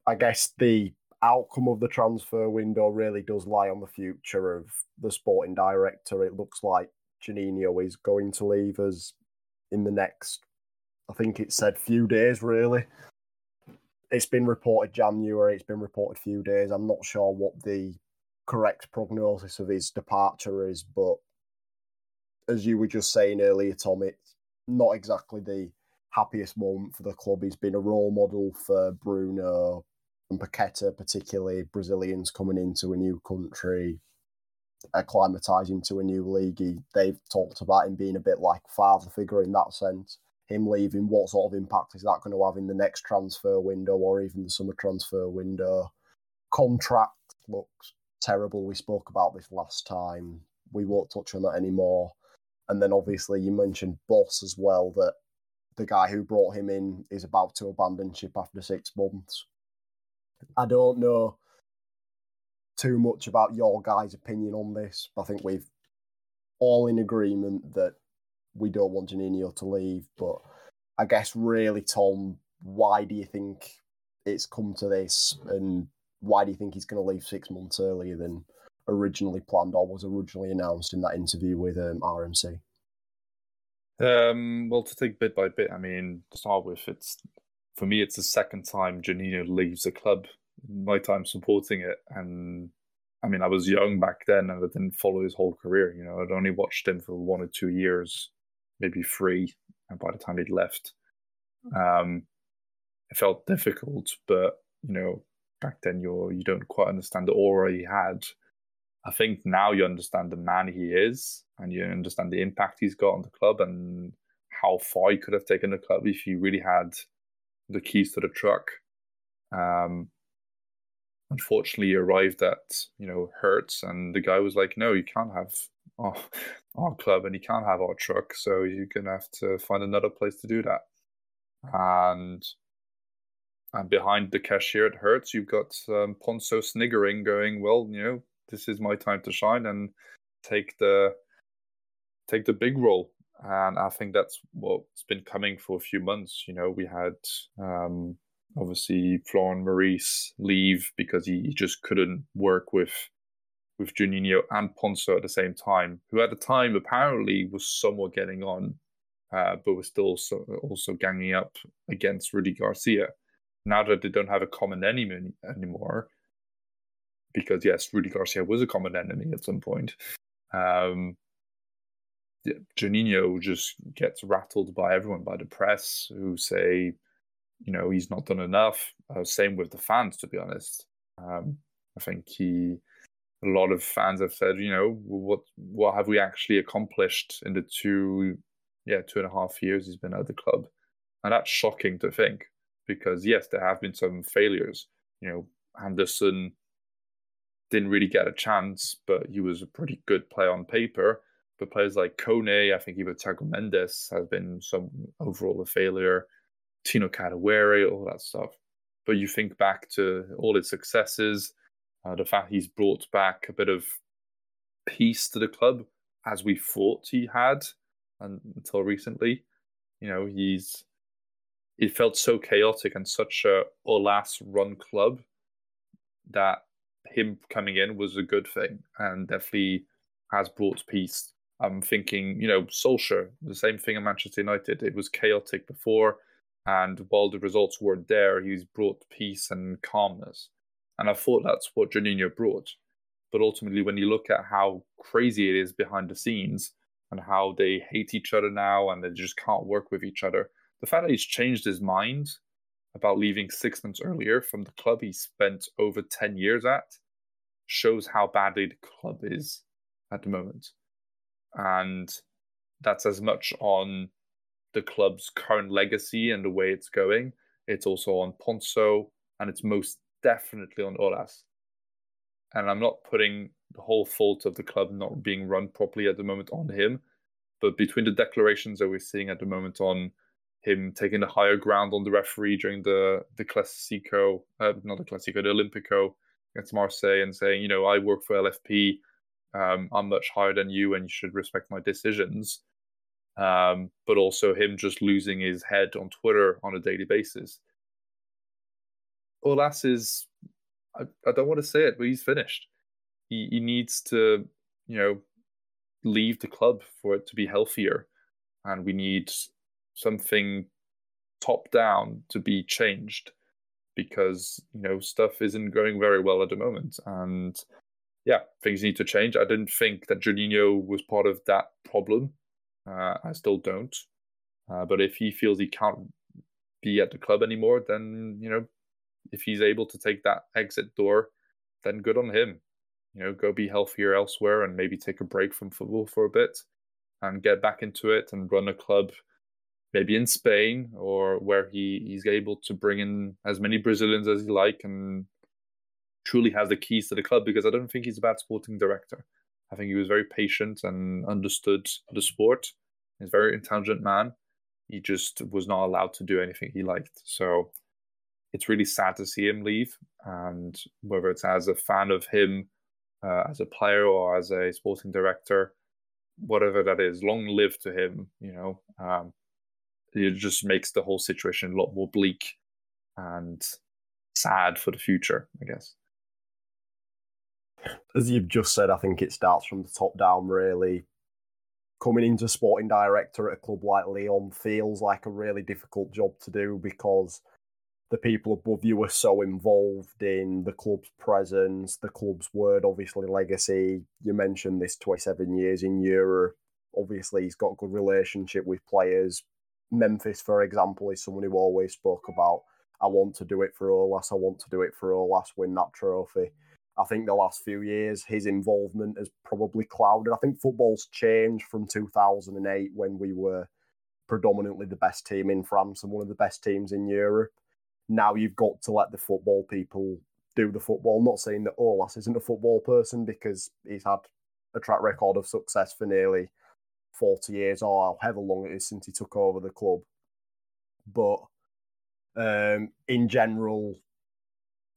I guess the outcome of the transfer window really does lie on the future of the sporting director. It looks like Juninho is going to leave us in the next, I think it said few days really. It's been reported January, it's been reported a few days. I'm not sure what the correct prognosis of his departure is, but as you were just saying earlier, Tom, it's not exactly the happiest moment for the club. He's been a role model for Bruno, and Paqueta, particularly Brazilians coming into a new country, acclimatizing to a new league. He, they've talked about him being a bit like father figure in that sense. Him leaving, what sort of impact is that going to have in the next transfer window or even the summer transfer window? Contract looks terrible. We spoke about this last time. We won't touch on that anymore. And then obviously you mentioned Bosz as well, that the guy who brought him in is about to abandon ship after six months. I don't know too much about your guys' opinion on this. But I think we've all in agreement that we don't want Juninho to leave. But I guess really, Tom, why do you think it's come to this, and why do you think he's going to leave six months earlier than originally planned or was originally announced in that interview with um, RMC? Um, well, to take bit by bit, I mean, to start with, it's for me, it's the second time Juninho leaves the club. My time supporting it, and I mean, I was young back then, and I didn't follow his whole career. You know, I'd only watched him for one or two years, maybe three, and by the time he'd left, um, it felt difficult. But you know, back then, you're you don't quite understand the aura he had. I think now you understand the man he is, and you understand the impact he's got on the club, and how far he could have taken the club if he really had the keys to the truck. Um, unfortunately, he arrived at you know Hertz, and the guy was like, "No, you can't have our, our club, and you can't have our truck, so you're gonna have to find another place to do that." And and behind the cashier at Hertz, you've got um, Ponsot sniggering, going, "Well, you know, this is my time to shine and take the take the big role." And I think that's what's been coming for a few months. You know, we had um, obviously Florent Maurice leave because he just couldn't work with with Juninho and Ponsot at the same time, who at the time apparently was somewhat getting on, uh, but was still also, also ganging up against Rudy Garcia. Now that they don't have a common enemy anymore, because yes, Rudy Garcia was a common enemy at some point. Um, Juninho just gets rattled by everyone, by the press, who say you know he's not done enough. Uh, same with the fans, to be honest. Um, I think he, a lot of fans have said, you know, what what have we actually accomplished in the two, yeah, two and a half years he's been at the club, and that's shocking to think because yes, there have been some failures. You know, Anderson didn't really get a chance, but he was a pretty good player on paper. But players like Kone, I think even Thiago Mendes has been some overall a failure. Tino Kadewere, all that stuff. But you think back to all his successes, uh, the fact he's brought back a bit of peace to the club as we thought he had and, until recently. You know, he's it felt so chaotic and such a Aulas run club that him coming in was a good thing and definitely has brought peace. I'm thinking, you know, Solskjaer, the same thing in Manchester United. It was chaotic before. And while the results weren't there, he's brought peace and calmness. And I thought that's what Juninho brought. But ultimately, when you look at how crazy it is behind the scenes and how they hate each other now and they just can't work with each other, the fact that he's changed his mind about leaving six months earlier from the club he spent over 10 years at shows how badly the club is at the moment. And that's as much on the club's current legacy and the way it's going. It's also on Ponsot, and it's most definitely on Aulas. And I'm not putting the whole fault of the club not being run properly at the moment on him, but between the declarations that we're seeing at the moment on him taking the higher ground on the referee during the the Classico, uh, not the Classico, the Olympico against Marseille, and saying, you know, I work for LFP, um, I'm much higher than you, and you should respect my decisions um, but also him just losing his head on Twitter on a daily basis. Aulas is, I, I don't want to say it, but he's finished. He, he needs to, you know, leave the club for it to be healthier. And we need something top down to be changed because, you know, stuff isn't going very well at the moment. And yeah, things need to change. I didn't think that Juninho was part of that problem uh, I still don't. Uh, but if he feels he can't be at the club anymore, then you know, if he's able to take that exit door, then good on him. You know, go be healthier elsewhere and maybe take a break from football for a bit and get back into it and run a club maybe in Spain or where he, he's able to bring in as many Brazilians as he like and truly has the keys to the club because I don't think he's a bad sporting director. I think he was very patient and understood the sport. He's a very intelligent man. He just was not allowed to do anything he liked. So it's really sad to see him leave. And whether it's as a fan of him, uh, as a player, or as a sporting director, whatever that is, long live to him. You know, um, it just makes the whole situation a lot more bleak and sad for the future, I guess. As you've just said, I think it starts from the top down, really. Coming into sporting director at a club like Lyon feels like a really difficult job to do because the people above you are so involved in the club's presence, the club's word, obviously legacy. You mentioned this 27 years in Europe. Obviously, he's got a good relationship with players. Memphis, for example, is someone who always spoke about, I want to do it for Aulas, I want to do it for Aulas, win that trophy. I think the last few years, his involvement has probably clouded. I think football's changed from 2008 when we were predominantly the best team in France and one of the best teams in Europe now you've got to let the football people do the football. I'm not saying that Aulas isn't a football person because he's had a track record of success for nearly 40 years or however long it is since he took over the club. But um, in general,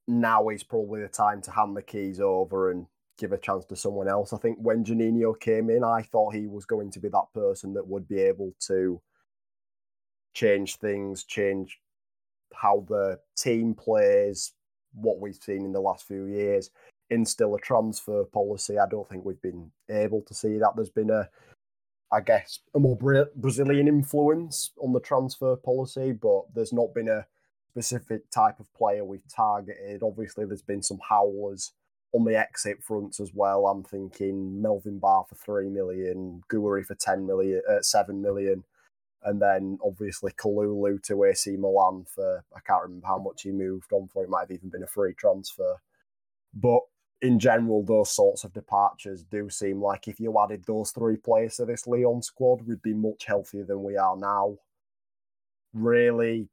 now is probably the time to hand the keys over and give a chance to someone else. I think when Juninho came in, I thought he was going to be that person that would be able to change things, change how the team plays, what we've seen in the last few years, instill a transfer policy. I don't think we've been able to see that. There's been a, I guess, a more Brazilian influence on the transfer policy, but there's not been a specific type of player we've targeted. Obviously, there's been some howlers on the exit fronts as well. I'm thinking Melvin Bard for three million, Gouiri for ten million, uh, seven million and then obviously Kalulu to AC Milan for I can't remember how much he moved on for. It might have even been a free transfer, but in general, those sorts of departures do seem like if you added those three players to this Lyon squad, we'd be much healthier than we are now. Really,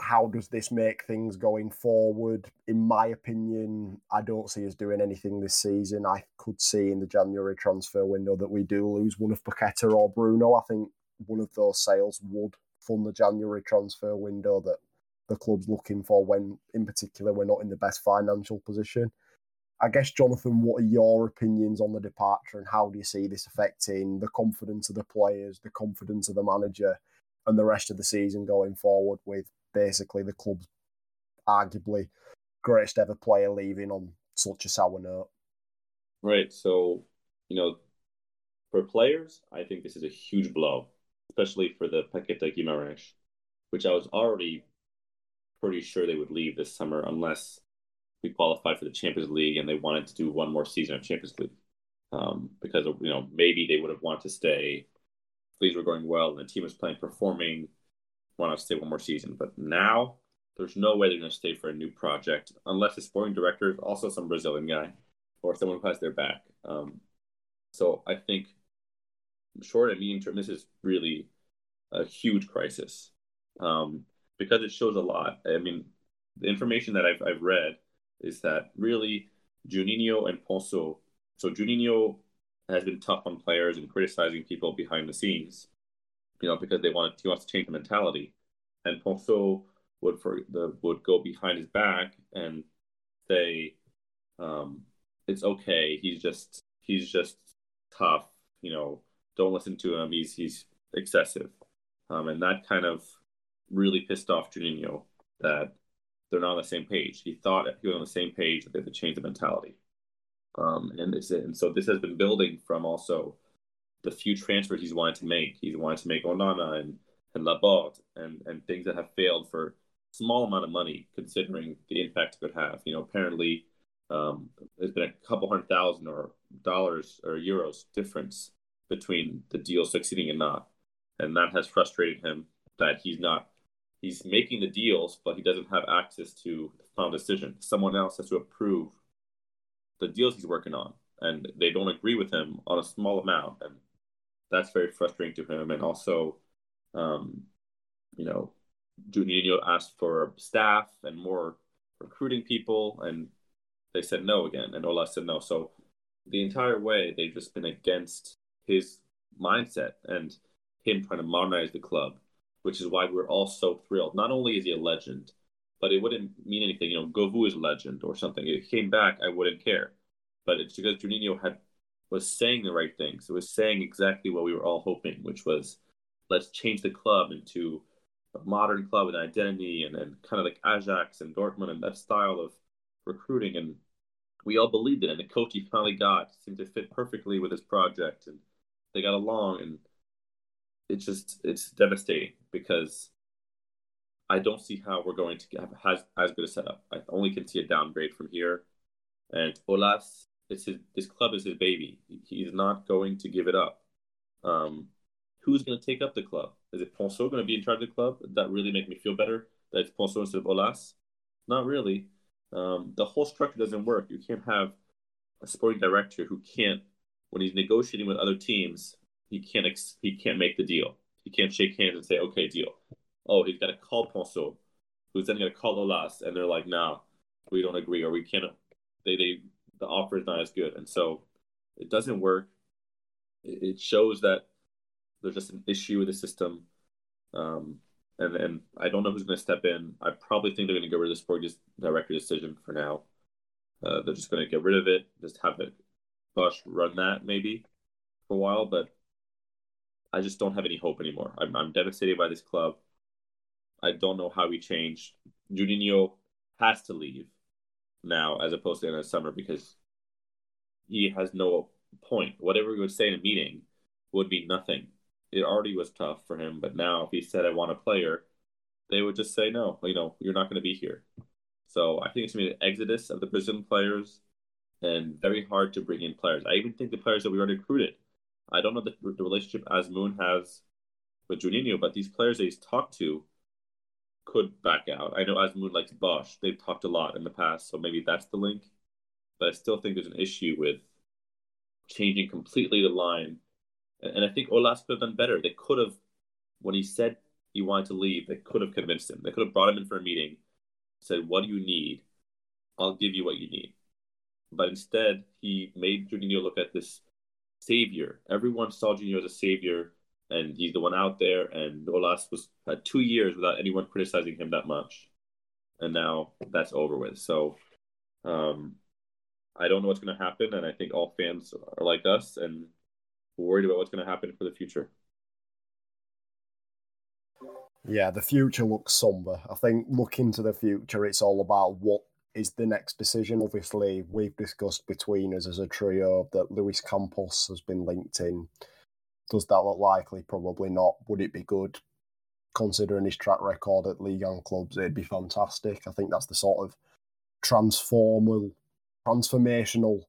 how does this make things going forward? In my opinion, I don't see us doing anything this season. I could see in the January transfer window that we do lose one of Paqueta or Bruno. I think one of those sales would fund the January transfer window that the club's looking for when, in particular, we're not in the best financial position. I guess, Jonathan, what are your opinions on the departure and how do you see this affecting the confidence of the players, the confidence of the manager, and the rest of the season going forward with basically the club's arguably greatest ever player leaving on such a sour note? Right. So, you know, for players, I think this is a huge blow especially for the Paqueta Guimaraes, which I was already pretty sure they would leave this summer unless we qualified for the Champions League and they wanted to do one more season of Champions League. Um, because you know maybe they would have wanted to stay. Things were going well and the team was playing, performing. Want to stay one more season, but now there's no way they're going to stay for a new project unless the sporting director is also some Brazilian guy or someone who has their back. Um, so I think short and medium term, this is really a huge crisis um, because it shows a lot. I mean, the information that I've, I've read is that really Juninho and Ponsot. So Juninho has been tough on players and criticizing people behind the scenes, you know, because they want he wants to change the mentality. And Ponsot would for the would go behind his back and say, um, "It's okay. He's just he's just tough. You know, don't listen to him. He's he's excessive, um, and that kind of really pissed off Juninho that they're not on the same page. He thought he was on the same page that they had to change the mentality, um, and this and so this has been building from also the few transfers he's wanted to make. He's wanted to make Onana and and Laborde and and things that have failed for small amount of money considering the impact it could have. You know, apparently um, there's been a couple hundred thousand or dollars or euros difference between the deal succeeding and not. And that has frustrated him that he's not he's making the deals, but he doesn't have access to the final decision. Someone else has to approve the deals he's working on. And they don't agree with him on a small amount. And that's very frustrating to him. And also, um, you know, Juninho asked for staff and more recruiting people, and they said no again. And Ola said no. So the entire way they've just been against his mindset and him trying to modernize the club, which is why we're all so thrilled. Not only is he a legend, but it wouldn't mean anything. You know, Govou is a legend or something. If he came back, I wouldn't care. But it's because Juninho had was saying the right things. It was saying exactly what we were all hoping, which was let's change the club into a modern club with identity and, and kind of like Ajax and Dortmund and that style of recruiting. And we all believed it. And the coach he finally got seemed to fit perfectly with his project. And they got along. And it's just, it's devastating because I don't see how we're going to have as, as good a setup. I only can see a downgrade from here. And Aulas, it's his, this club is his baby. He's not going to give it up. Um, who's going to take up the club? Is it Ponsot going to be in charge of the club? that really make me feel better that it's Ponsot instead of Aulas? Not really. Um, the whole structure doesn't work. You can't have a sporting director who can't, when he's negotiating with other teams, he can't ex- he can't make the deal. He can't shake hands and say, "Okay, deal." Oh, he's got to call Ponsot, who's then going to call Aulas, and they're like, "No, we don't agree, or we can't." They they the offer is not as good, and so it doesn't work. It shows that there's just an issue with the system. Um, and then I don't know who's going to step in. I probably think they're going to get rid of the sport director decision for now. Uh, they're just going to get rid of it, just have it Bosz run that maybe for a while. But I just don't have any hope anymore. I'm, I'm devastated by this club. I don't know how we change. Juninho has to leave now as opposed to in the summer because he has no point. Whatever he would say in a meeting would be nothing it already was tough for him. But now, if he said, I want a player, they would just say, no, you know, you're not going to be here. So I think it's going to be an exodus of the Brazilian players and very hard to bring in players. I even think the players that we already recruited, I don't know the, the relationship Azmoun has with Juninho, but these players that he's talked to could back out. I know Azmoun likes Bosz. They've talked a lot in the past, so maybe that's the link. But I still think there's an issue with changing completely the line and I think Aulas could have done better. They could have, when he said he wanted to leave, they could have convinced him. They could have brought him in for a meeting, said, What do you need? I'll give you what you need. But instead, he made Juninho look at this savior. Everyone saw Juninho as a savior, and he's the one out there. And Aulas was had two years without anyone criticizing him that much, and now that's over with. So, um, I don't know what's going to happen, and I think all fans are like us, and worried about what's going to happen for the future. Yeah, the future looks somber. I think looking to the future, it's all about what is the next decision. Obviously, we've discussed between us as a trio that Luis Campos has been linked in. Does that look likely? Probably not. Would it be good? Considering his track record at Ligue 1 clubs, it'd be fantastic. I think that's the sort of transformal, transformational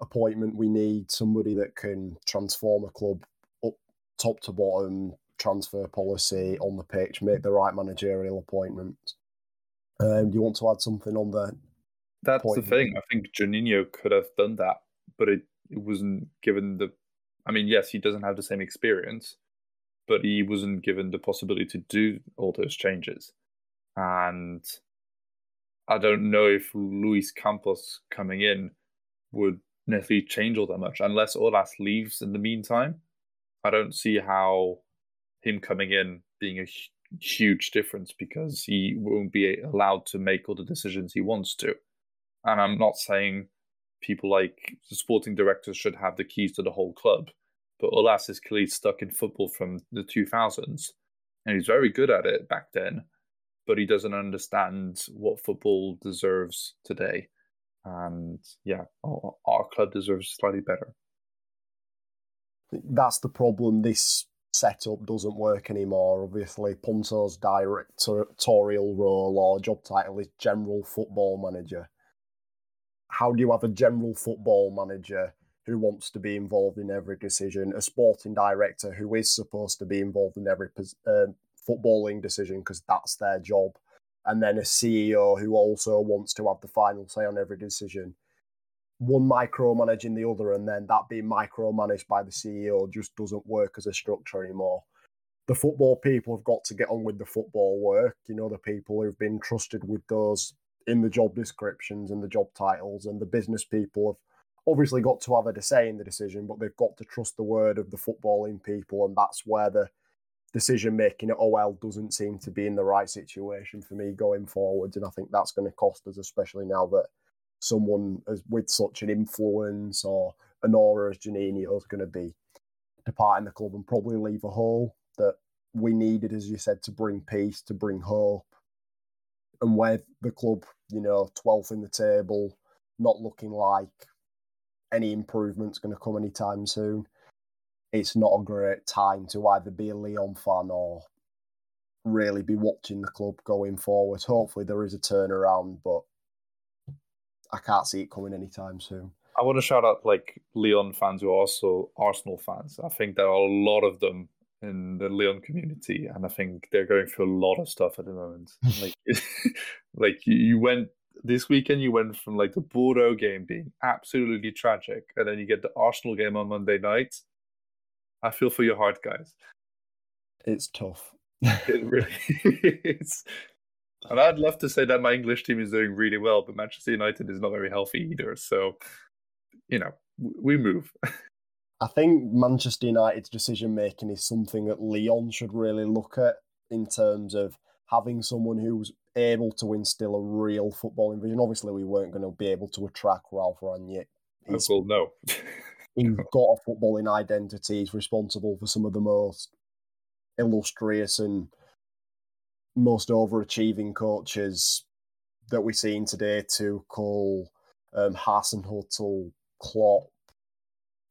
appointment we need somebody that can transform a club up top to bottom transfer policy on the pitch make the right managerial appointments um, do you want to add something on the that's the thing. I think Juninho could have done that but it, it wasn't given the i mean yes he doesn't have the same experience but he wasn't given the possibility to do all those changes. And i don't know if luis campos coming in would necessarily change all that much unless Aulas leaves in the meantime. I don't see how him coming in being a huge difference because he won't be allowed to make all the decisions he wants to. And I'm not saying people like the sporting directors should have the keys to the whole club, but Aulas is clearly stuck in football from the 2000s, and he's very good at it back then, but he doesn't understand what football deserves today and yeah, our club deserves slightly better. That's the problem. This setup doesn't work anymore. Obviously, Ponsot's directorial role or job title is general football manager. How do you have a general football manager who wants to be involved in every decision, a sporting director who is supposed to be involved in every uh, footballing decision because that's their job, and then a CEO who also wants to have the final say on every decision. One micromanaging the other, and then that being micromanaged by the CEO just doesn't work as a structure anymore. The football people have got to get on with the football work. You know, the people who've been trusted with those in the job descriptions and the job titles, and the business people have obviously got to have a say in the decision, but they've got to trust the word of the footballing people, and that's where the decision making at OL doesn't seem to be in the right situation for me going forwards, and I think that's going to cost us, especially now that someone as with such an influence or an aura as Juninho is going to be departing the club and probably leave a hole that we needed, as you said, to bring peace, to bring hope, and with the club, you know, 12th in the table, not looking like any improvement's going to come anytime soon. It's not a great time to either be a Lyon fan or really be watching the club going forward. Hopefully, there is a turnaround, but I can't see it coming anytime soon. I want to shout out like Lyon fans who are also Arsenal fans. I think there are a lot of them in the Lyon community, and I think they're going through a lot of stuff at the moment. *laughs* like, *laughs* like you went this weekend, you went from like the Bordeaux game being absolutely tragic, and then you get the Arsenal game on Monday night. I feel for your heart, guys. It's tough. it really *laughs* is. And I'd love to say that my English team is doing really well, but Manchester United is not very healthy either. So, you know, we move. *laughs* I think Manchester United's decision making is something that Lyon should really look at in terms of having someone who's able to instill a real footballing vision. Obviously, we weren't going to be able to attract Ralph Rangnick. Oh, he's, well, no. *laughs* he's got a footballing identity. He's responsible for some of the most illustrious and most overachieving coaches that we're seeing today to call um, Hasenhüttl, Klopp,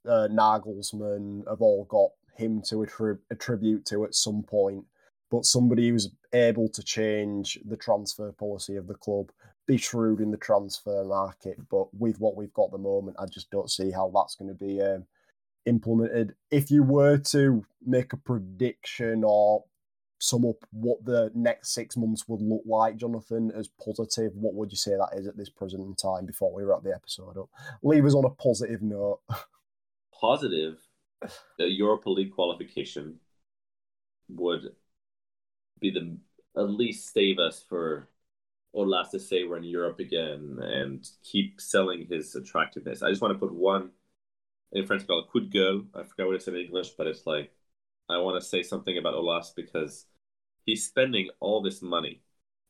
uh, Nagelsmann have all got him to attrib- attribute to at some point. But somebody who's able to change the transfer policy of the club, be shrewd in the transfer market. But with what we've got at the moment, I just don't see how that's going to be um, implemented. If you were to make a prediction or sum up what the next six months would look like, Jonathan, as positive, what would you say that is at this present time before we wrap the episode up? Leave us on a positive note. Positive, the Europa League qualification would be the at least save us for Aulas to say we're in Europe again and keep selling his attractiveness. I just want to put one in French called coup de gueule. I forgot what it's in English, but it's like I want to say something about Aulas because he's spending all this money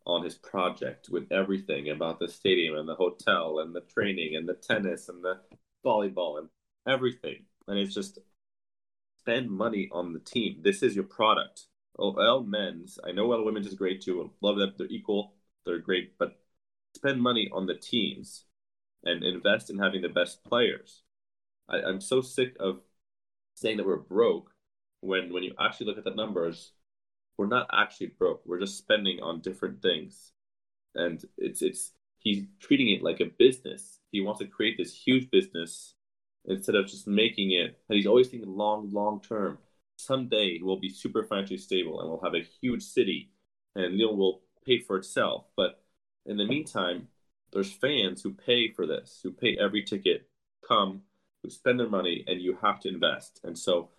on his project with everything about the stadium and the hotel and the training and the tennis and the volleyball and everything. And it's just spend money on the team. This is your product. OL men's, I know OL women's is great too. Love that they're equal, they're great, but spend money on the teams and invest in having the best players. I, I'm so sick of saying that we're broke when when you actually look at the numbers, we're not actually broke. We're just spending on different things, and it's it's he's treating it like a business. He wants to create this huge business instead of just making it. And he's always thinking long, long term. Someday we'll be super financially stable and we'll have a huge city, and Lyon will pay for itself. But in the meantime, there's fans who pay for this, who pay every ticket, come, who spend their money, and you have to invest. And so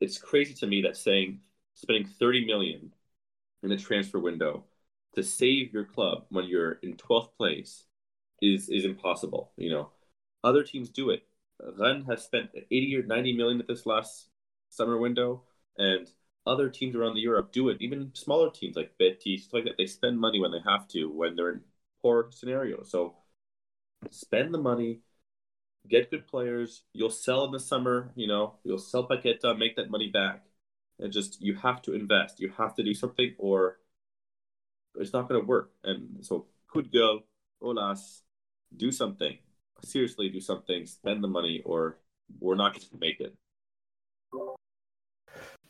it's crazy to me that saying spending 30 million in the transfer window to save your club when you're in 12th place is is impossible you know? Other teams do it. Rennes has spent 80 or 90 million at this last summer window and other teams around the Europe do it. Even smaller teams like Betis like that they spend money when they have to when they're in poor scenarios so spend the money get good players. You'll sell in the summer, you know, you'll sell Paqueta, make that money back. And just you have to invest. You have to do something or it's not gonna work. And so could go, Aulas, do something. Seriously do something, spend the money or we're not gonna make it.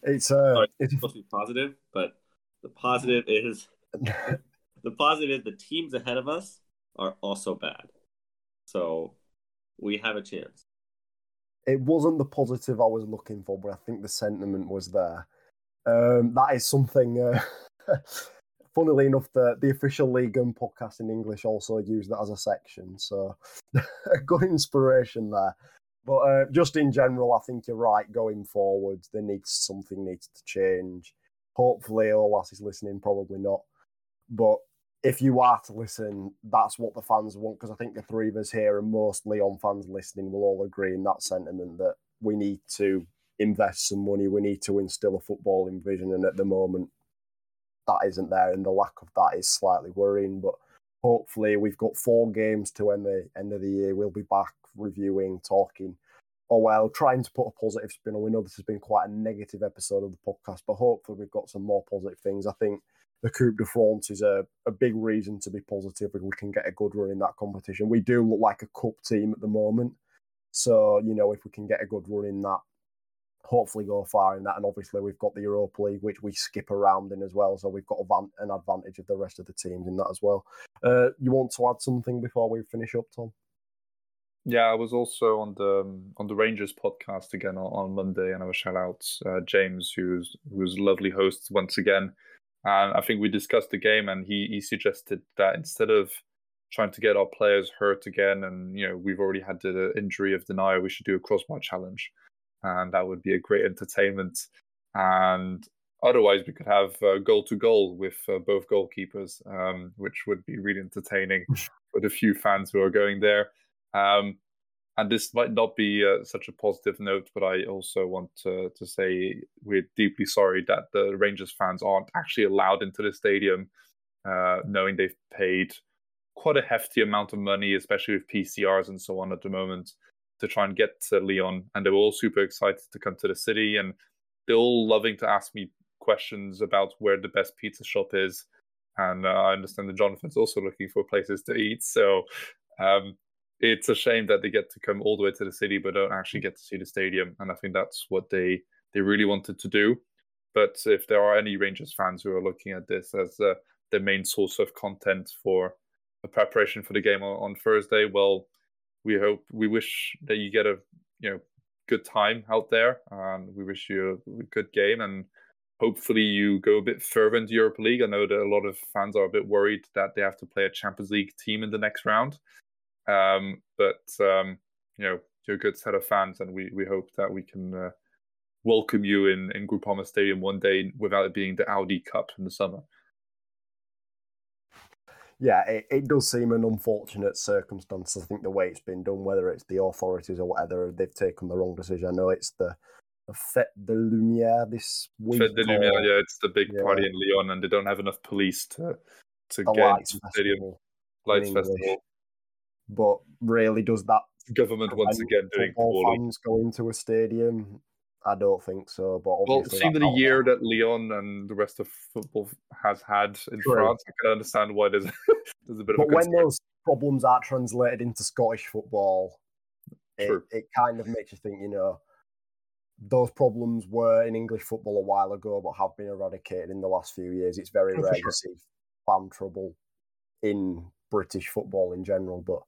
It's uh Sorry, it's supposed to be positive, but the positive is *laughs* the positive is the teams ahead of us are also bad. So we have a chance. It wasn't the positive I was looking for, but I think the sentiment was there. Um, that is something. Uh, *laughs* funnily enough, the the official League and podcast in English also used that as a section, so *laughs* a good inspiration there. But uh, just in general, I think you're right. Going forward, there needs something needs to change. Hopefully, Aulas is listening. Probably not, but if you are to listen, that's what the fans want because I think the three of us here and most Lyon fans listening will all agree in that sentiment that we need to invest some money, we need to instill a footballing vision, and at the moment that isn't there, and the lack of that is slightly worrying. But hopefully, we've got four games to end the end of the year. We'll be back reviewing, talking. Oh well, trying to put a positive spin on. We know this has been quite a negative episode of the podcast, but hopefully we've got some more positive things. I think the Coupe de France is a, a big reason to be positive if we can get a good run in that competition. We do look like a cup team at the moment. So, you know, if we can get a good run in that, hopefully go far in that. And obviously, we've got the Europa League, which we skip around in as well. So we've got an advantage of the rest of the teams in that as well. Uh, you want to add something before we finish up, Tom? Yeah, I was also on the um, on the Rangers podcast again on, on Monday, and I will shout out uh, James, who's who's lovely host once again. And I think we discussed the game, and he he suggested that instead of trying to get our players hurt again, and you know we've already had the injury of Denayer, we should do a crossbar challenge and that would be a great entertainment. And otherwise, we could have uh, goal to goal with uh, both goalkeepers, um, which would be really entertaining *laughs* for the few fans who are going there. Um, and this might not be uh, such a positive note, but I also want to, to say we're deeply sorry that the Rangers fans aren't actually allowed into the stadium, uh, knowing they've paid quite a hefty amount of money, especially with PCRs and so on at the moment to try and get to Lyon, and they were all super excited to come to the city, and they're all loving to ask me questions about where the best pizza shop is. And uh, I understand that Jonathan's also looking for places to eat. So um, it's a shame that they get to come all the way to the city, but don't actually get to see the stadium. And I think that's what they they really wanted to do. But if there are any Rangers fans who are looking at this as uh, the main source of content for the preparation for the game on, on Thursday, well, we hope we wish that you get a you know good time out there and we wish you a good game and hopefully you go a bit further into Europa League. I know that a lot of fans are a bit worried that they have to play a Champions League team in the next round. Um, but um, you know, you're a good set of fans, and we, we hope that we can uh, welcome you in in Groupama Stadium one day without it being the Audi Cup in the summer yeah, it, it does seem an unfortunate circumstance. I think the way it's been done, whether it's the authorities or whatever, they've taken the wrong decision. I know it's the, the Fête de Lumière this week. Fête de Lumière, yeah, it's the big yeah. party in Lyon, and they don't have enough police to to the get Lights Stadium Lights Festival. But really, does that government once again doing poorly? Fans going to a stadium I don't think so. But well, seeing the year that Lyon and the rest of football has had in True. France, I can understand why there's *laughs* there's a bit but of. But when those problems are translated into Scottish football, it, it kind of makes you think. You know, those problems were in English football a while ago, but have been eradicated in the last few years. It's very oh, rare sure. to see fan trouble in British football in general. But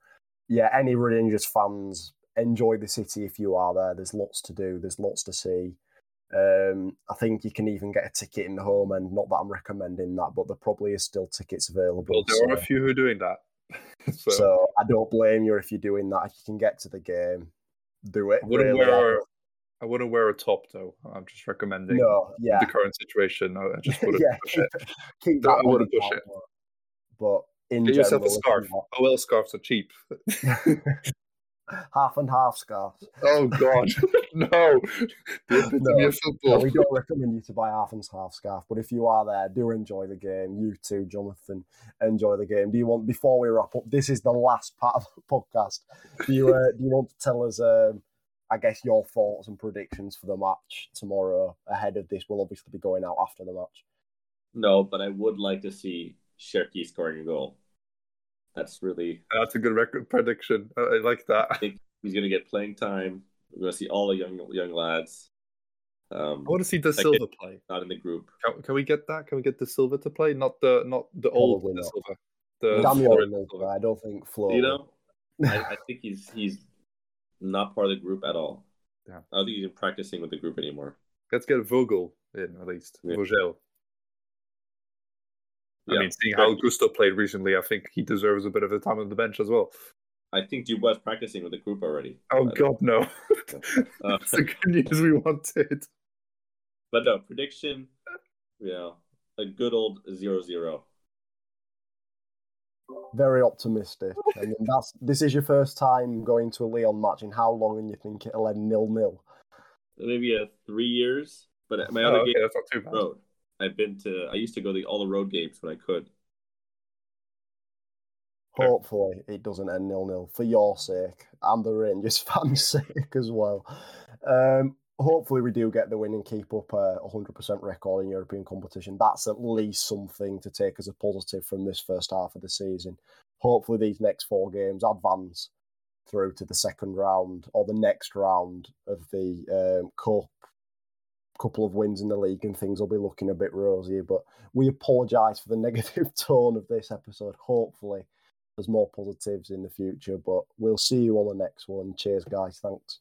yeah, any Rangers fans enjoy the city if you are there. There's lots to do. There's lots to see. Um, I think you can even get a ticket in the home end. Not that I'm recommending that, but there probably is still tickets available. Well, there so, are a few who are doing that. *laughs* so. so. I don't blame you if you're doing that. If you can get to the game, do it. I wouldn't really wear. I wouldn't wear a top though. I'm just recommending. No, yeah. The current situation, I just *laughs* wouldn't yeah, push it. Keep that I wouldn't push it. But in Get general, yourself a scarf. Oh OL scarves are cheap *laughs* half and half scarves. Oh God, *laughs* no! no, no, we don't recommend you to buy half and half scarf. But if you are there, do enjoy the game. You too, Jonathan, enjoy the game. Do you want before we wrap up? This is the last part of the podcast. Do you uh, do you want to tell us? Um, I guess your thoughts and predictions for the match tomorrow ahead of this. We'll obviously be going out after the match. No, but I would like to see Cherki scoring a goal. That's really that's a good record prediction. I like that. I think he's going to get playing time. We're going to see all the young young lads. Um, I want to see Da Silva play. Not in the group. Can, can, we get that? Can we get Da Silva to play? Not the not the old Da Silva. The Damien I don't think Flo. You know, I, I, think he's he's not part of the group at all. Yeah. I don't think he's practicing with the group anymore. Let's get Vogel in at least. Yeah. Vogel. I yeah. mean, seeing how Gusto played recently, I think he deserves a bit of a time on the bench as well. I think Dubois practicing with the group already. Oh God, no! *laughs* uh, That's the good news we wanted. But no prediction. Yeah, a good old zero zero. Very optimistic. and that's this is your first time going to a Lyon match in how long and you think it'll end nil nil? Maybe uh, three years. But my Oh, other okay, game that's not too bad. road. I've been to. I used to go to all the road games when I could. Hopefully, it doesn't end nil nil for your sake and the Rangers *laughs* fans' sake as well. Um, hopefully, we do get the win and keep up a 100% record in European competition. That's at least something to take as a positive from this first half of the season. Hopefully, these next four games advance through to the second round or the next round of the um, cup. Couple of wins in the league and things will be looking a bit rosier. But we apologise for the *laughs* negative tone of this episode. Hopefully, there's more positives in the future. But we'll see you on the next one. Cheers, guys. Thanks.